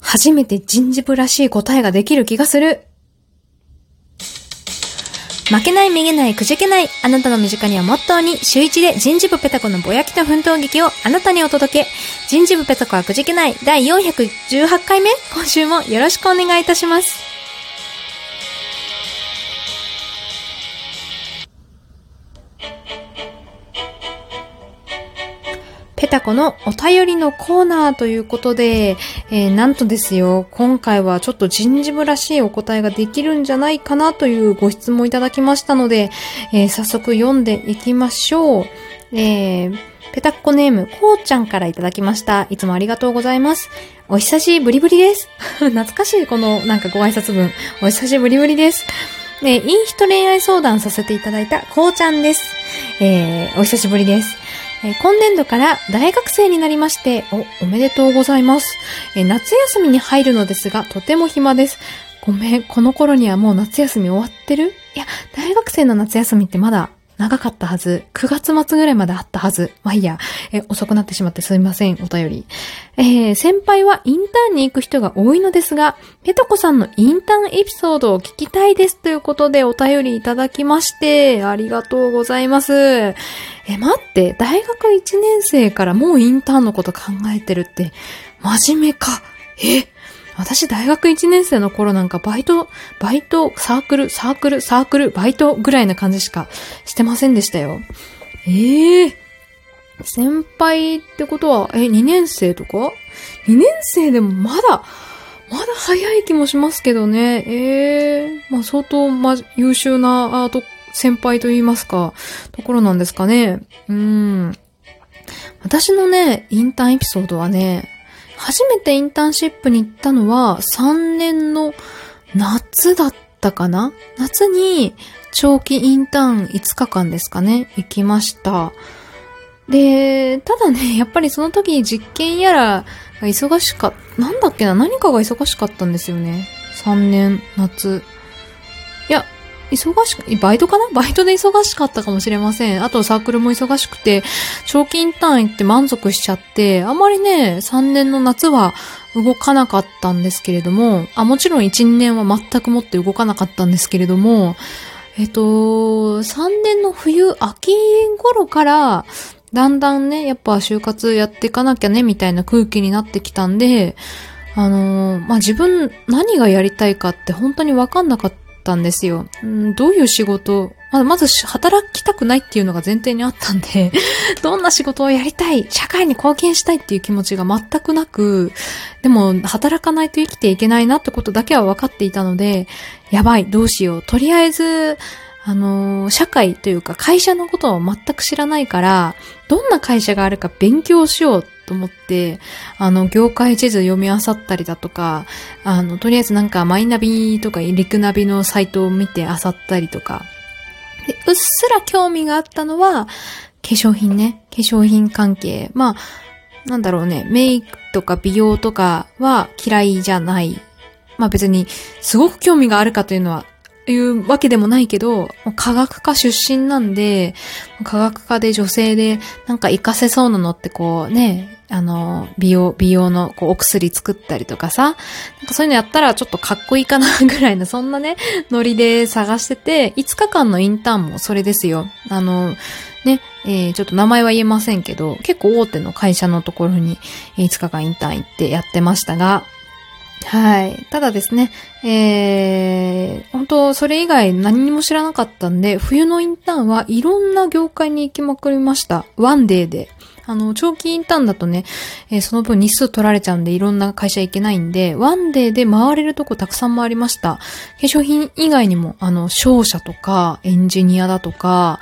初めて人事部らしい答えができる気がする。負けない、めげない、くじけない。あなたの身近にはモットーに、週一で人事部ペタコのぼやきと奮闘劇をあなたにお届け。人事部ペタコはくじけない。第418回目今週もよろしくお願いいたします。ペタコのお便りのコーナーということで、えー、なんとですよ、今回はちょっと人事部らしいお答えができるんじゃないかなというご質問いただきましたので、えー、早速読んでいきましょう。えー、ペタコネーム、こうちゃんからいただきました。いつもありがとうございます。お久しぶりぶりです。懐かしいこのなんかご挨拶文。お久しぶりぶりです。ね、いい人恋愛相談させていただいたこうちゃんです。えー、お久しぶりです。え今年度から大学生になりまして、お、おめでとうございます。え夏休みに入るのですが、とても暇です。ごめん、この頃にはもう夏休み終わってる？いや、大学生の夏休みってまだ長かったはず。9月末ぐらいまであったはず。まあいいや。え、遅くなってしまってすみません。お便り。えー、先輩はインターンに行く人が多いのですが、ペトコさんのインターンエピソードを聞きたいですということでお便りいただきまして、ありがとうございます。え、待って、大学1年生からもうインターンのこと考えてるって、真面目か。え私大学1年生の頃なんかバイト、バイト、サークル、サークル、サークル、バイトぐらいな感じしかしてませんでしたよ。ええー、先輩ってことは、え、2年生とか ?2 年生でもまだ、まだ早い気もしますけどね。ええー、まあ相当、ま、優秀なアート先輩と言いますか、ところなんですかね。うん。私のね、インターンエピソードはね、初めてインターンシップに行ったのは3年の夏だったかな？夏に長期インターン5日間ですかね、行きました。で、ただね、やっぱりその時実験やらが忙しかった、なんだっけな、何かが忙しかったんですよね。3年、夏。忙しく、バイトかな？バイトで忙しかったかもしれません。あとサークルも忙しくて、長期インターン行って満足しちゃって、あまりね、3年の夏は動かなかったんですけれども、あ、もちろん1、2年は全くもって動かなかったんですけれども、えっと、3年の冬、秋頃から、だんだんね、やっぱ就活やっていかなきゃね、みたいな空気になってきたんで、あのー、まあ、自分何がやりたいかって本当にわかんなかったたんですよ。んどういう仕事？ままず働きたくないっていうのが前提にあったんで どんな仕事をやりたい？社会に貢献したいっていう気持ちが全くなく、でも働かないと生きていけないなってことだけは分かっていたので、やばい、どうしよう。とりあえず、あの、社会というか会社のことを全く知らないから、どんな会社があるか勉強しようと思って、あの、業界地図読み漁ったりだとか、あの、とりあえずなんかマイナビとかリクナビのサイトを見て漁ったりとか、でうっすら興味があったのは、化粧品ね。化粧品関係。まあ、なんだろうね。メイクとか美容とかは嫌いじゃない。まあ別に、すごく興味があるかというのはいうわけでもないけど、科学科出身なんで、科学科で女性でなんか活かせそうなのってこうね、あの、美容、美容のこうお薬作ったりとかさ、なんかそういうのやったらちょっとかっこいいかなぐらいのそんなね、ノリで探してて、5日間のインターンもそれですよ。あの、ね、えー、ちょっと名前は言えませんけど、結構大手の会社のところに5日間インターン行ってやってましたが、はい。ただですね、えー、本当それ以外何にも知らなかったんで、冬のインターンはいろんな業界に行きまくりました。ワンデーで。あの、長期インターンだとね、えー、その分日数取られちゃうんでいろんな会社行けないんで、ワンデーで回れるとこたくさん回りました。化粧品以外にも、あの、商社とか、エンジニアだとか、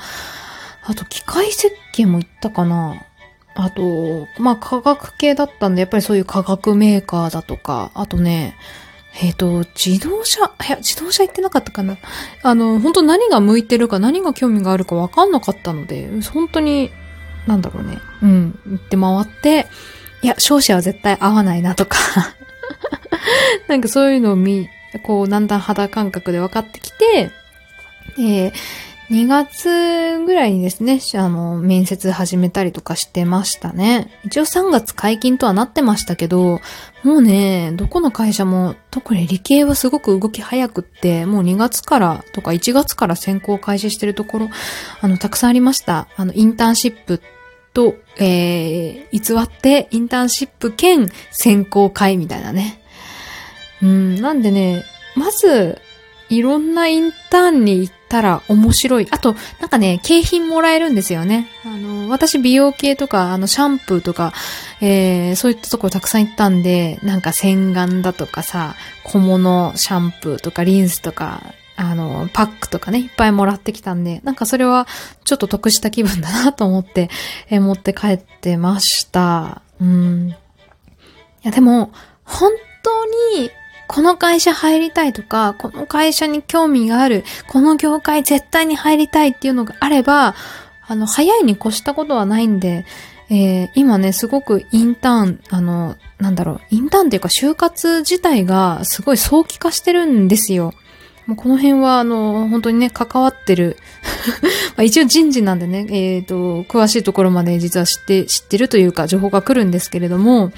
あと機械設計も行ったかなあと、まあ、科学系だったんで、やっぱりそういう化学メーカーだとか、あとね、えっ、ー、と、自動車、いや、自動車行ってなかったかな。あの、本当何が向いてるか何が興味があるかわかんなかったので、本当に、なんだろうね。うん、行って回って、いや、商社は絶対合わないなとか なんかそういうのを見、こう、だんだん肌感覚で分かってきて、えー、2月ぐらいにですね、あの、面接始めたりとかしてましたね。一応3月解禁とはなってましたけど、もうね、どこの会社も、特に理系はすごく動き早くって、もう2月からとか1月から選考開始してるところ、あの、たくさんありました。あの、インターンシップと、えー、偽ってインターンシップ兼選考会みたいなね。うん、なんでね、まず、いろんなインターンに行ったら面白い。あと、なんかね、景品もらえるんですよね。あの、私美容系とか、あの、シャンプーとか、えー、そういったところたくさん行ったんで、なんか洗顔だとかさ、小物シャンプーとかリンスとか、あの、パックとかね、いっぱいもらってきたんで、なんかそれはちょっと得した気分だなと思って、えー、持って帰ってました。うん。いや、でも、本当にこの会社入りたいとか、この会社に興味がある、この業界絶対に入りたいっていうのがあれば、あの、早いに越したことはないんで、えー、今ね、すごくインターン、あの、なんだろう、インターンっていうか就活自体がすごい早期化してるんですよ。もうこの辺は、あの、本当にね、関わってる。まあ一応人事なんでね、えっ、ー、と、詳しいところまで実は知って、知ってるというか、情報が来るんですけれども、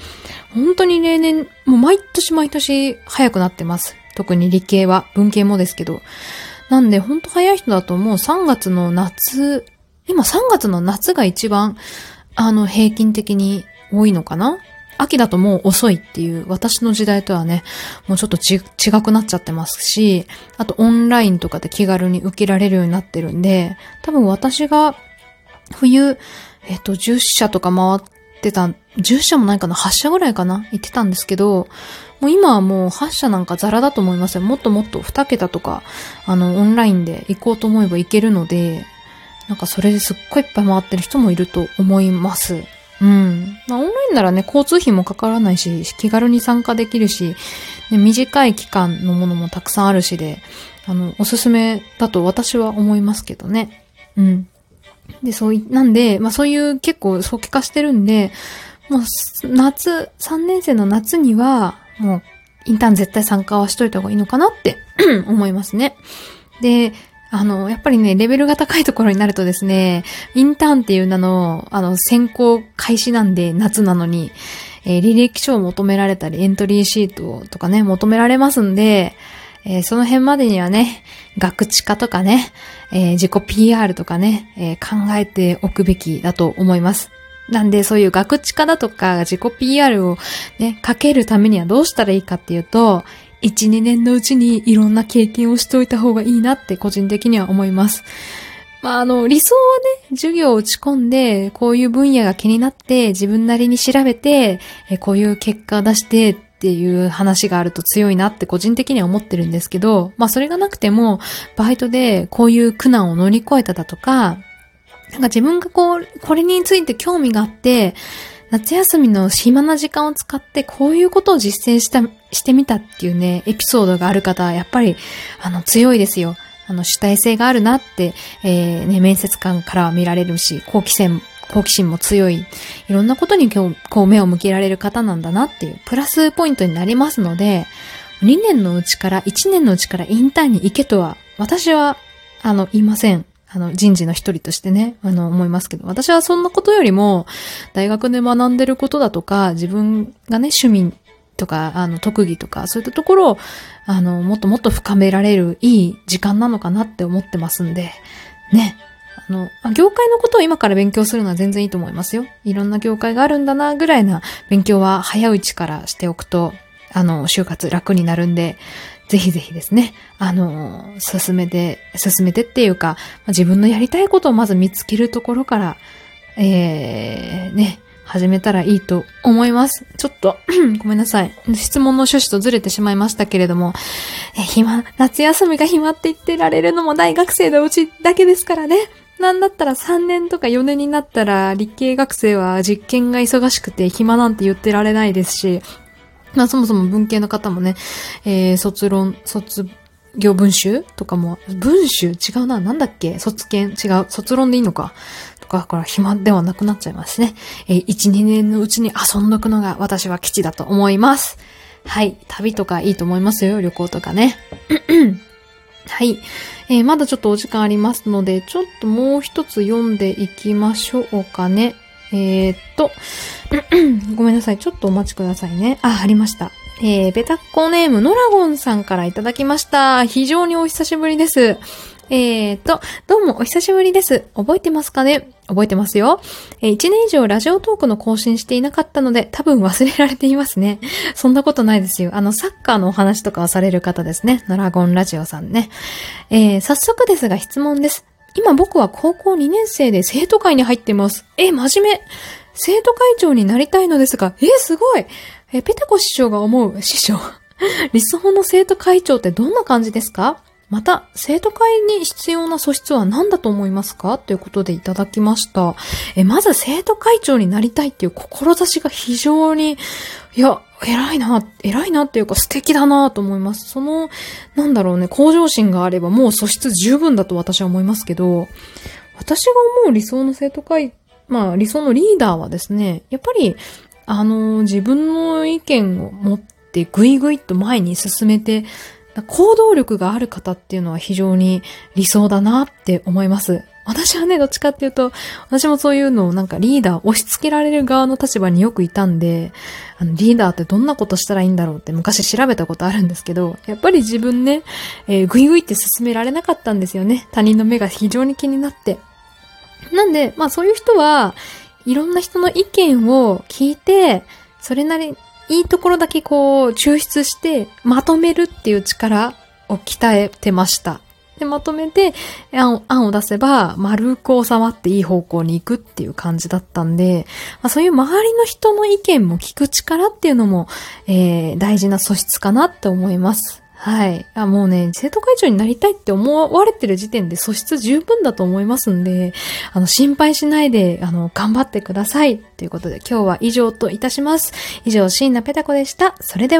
本当に例年、もう毎年毎年早くなってます。特に理系は、文系もですけど。なんで、本当早い人だともう3月の夏、今3月の夏が一番、あの、平均的に多いのかな？秋だともう遅いっていう、私の時代とはね、もうちょっと違くなっちゃってますし、あとオンラインとかで気軽に受けられるようになってるんで、多分私が冬、えっ、と、10社とか回っってた、10社もないかな ?8 社ぐらいかな行ってたんですけど、もう今はもう8社なんかザラだと思いますよ。もっともっと2桁とか、あの、オンラインで行こうと思えば行けるので、なんかそれですっごいいっぱい回ってる人もいると思います。うん。まあ、オンラインならね、交通費もかからないし、気軽に参加できるし、ね、短い期間のものもたくさんあるしで、あの、おすすめだと私は思いますけどね。うん。で、そうい、なんで、まあそういう結構早期化してるんで、もう、夏、3年生の夏には、もう、インターン絶対参加はしといた方がいいのかなって 思いますね。で、あの、やっぱりね、レベルが高いところになるとですね、インターンっていう名の、あの、選考開始なんで、夏なのに、えー、履歴書を求められたり、エントリーシートとかね、求められますんで、えー、その辺までにはね、学知化とかね、えー、自己 PR とかね、え考えておくべきだと思います。なんで、そういう学知化だとか、自己 PR をね、かけるためにはどうしたらいいかっていうと、1、2年のうちにいろんな経験をしておいた方がいいなって個人的には思います。まあ、あの、理想はね、授業を打ち込んで、こういう分野が気になって、自分なりに調べて、こういう結果を出してっていう話があると強いなって個人的には思ってるんですけど、まあそれがなくても、バイトでこういう苦難を乗り越えただとか、なんか自分がこう、これについて興味があって、夏休みの暇な時間を使ってこういうことを実践した、してみたっていうね、エピソードがある方は、やっぱり、あの、強いですよ。あの、主体性があるなって、えー、ね、面接官からは見られるし、好奇心、好奇心も強い、いろんなことに今日、こう目を向けられる方なんだなっていう、プラスポイントになりますので、2年のうちから、1年のうちからインターンに行けとは、私は、あの、言いません。あの、人事の一人としてね、あの、思いますけど、私はそんなことよりも、大学で学んでることだとか、自分がね、趣味とか、あの、特技とか、そういったところを、あの、もっともっと深められるいい時間なのかなって思ってますんで、ね。あの、業界のことを今から勉強するのは全然いいと思いますよ。いろんな業界があるんだな、ぐらいな勉強は早いうちからしておくと、あの、就活楽になるんで、ぜひぜひですね、あの、進めて、進めてっていうか、自分のやりたいことをまず見つけるところから、えー、ね、始めたらいいと思います。ちょっと ごめんなさい。質問の趣旨とずれてしまいましたけれども、え、暇、夏休みが暇って言ってられるのも大学生のうちだけですからね。なんだったら3年とか4年になったら理系学生は実験が忙しくて暇なんて言ってられないですし、まあそもそも文系の方もね、えー、卒論、卒業文集とかも、文集違うな、なんだっけ？卒検違う。卒論でいいのか？とか、から暇ではなくなっちゃいますね。えー、1、2年のうちに遊んどくのが私は基地だと思います。はい。旅とかいいと思いますよ。旅行とかね。はい。えー、まだちょっとお時間ありますので、ちょっともう一つ読んでいきましょうかね。えー、っと、ごめんなさい。ちょっとお待ちくださいね。あ、ありました。えー、ベタッコネームノラゴンさんからいただきました。非常にお久しぶりです。えーと、どうもお久しぶりです。覚えてますかね？覚えてますよ。えー、1年以上ラジオトークの更新していなかったので、多分忘れられていますね。そんなことないですよ。あの、サッカーのお話とかをされる方ですね。ドラゴンラジオさんね。えー、早速ですが質問です。今僕は高校2年生で生徒会に入ってます。え、真面目。生徒会長になりたいのですが、えー、すごい。え、ペテコ師匠が思う師匠。理想の生徒会長ってどんな感じですか？また、生徒会に必要な素質は何だと思いますか？ということでいただきました。え、まず生徒会長になりたいっていう志が非常に、いや、偉いな、偉いなっていうか素敵だなと思います。その、なんだろうね、向上心があればもう素質十分だと私は思いますけど、私が思う理想の生徒会、まあ理想のリーダーはですね、やっぱり、あの、自分の意見を持ってぐいぐいと前に進めて、行動力がある方っていうのは非常に理想だなって思います。私はね、どっちかっていうと、私もそういうのをなんかリーダー、押し付けられる側の立場によくいたんで、あの、リーダーってどんなことしたらいいんだろうって昔調べたことあるんですけど、やっぱり自分ね、えー、ぐいぐいって進められなかったんですよね。他人の目が非常に気になって。なんで、まあそういう人は、いろんな人の意見を聞いて、それなりいいところだけこう、抽出して、まとめるっていう力を鍛えてました。で、まとめて案を、出せば、丸く収まっていい方向に行くっていう感じだったんで、まあ、そういう周りの人の意見も聞く力っていうのも、えー、大事な素質かなって思います。はい。あもうね、生徒会長になりたいって思われてる時点で素質十分だと思いますんで、あの、心配しないで、あの、頑張ってください。ということで今日は以上といたします。以上、椎名ペタ子でした。それでは。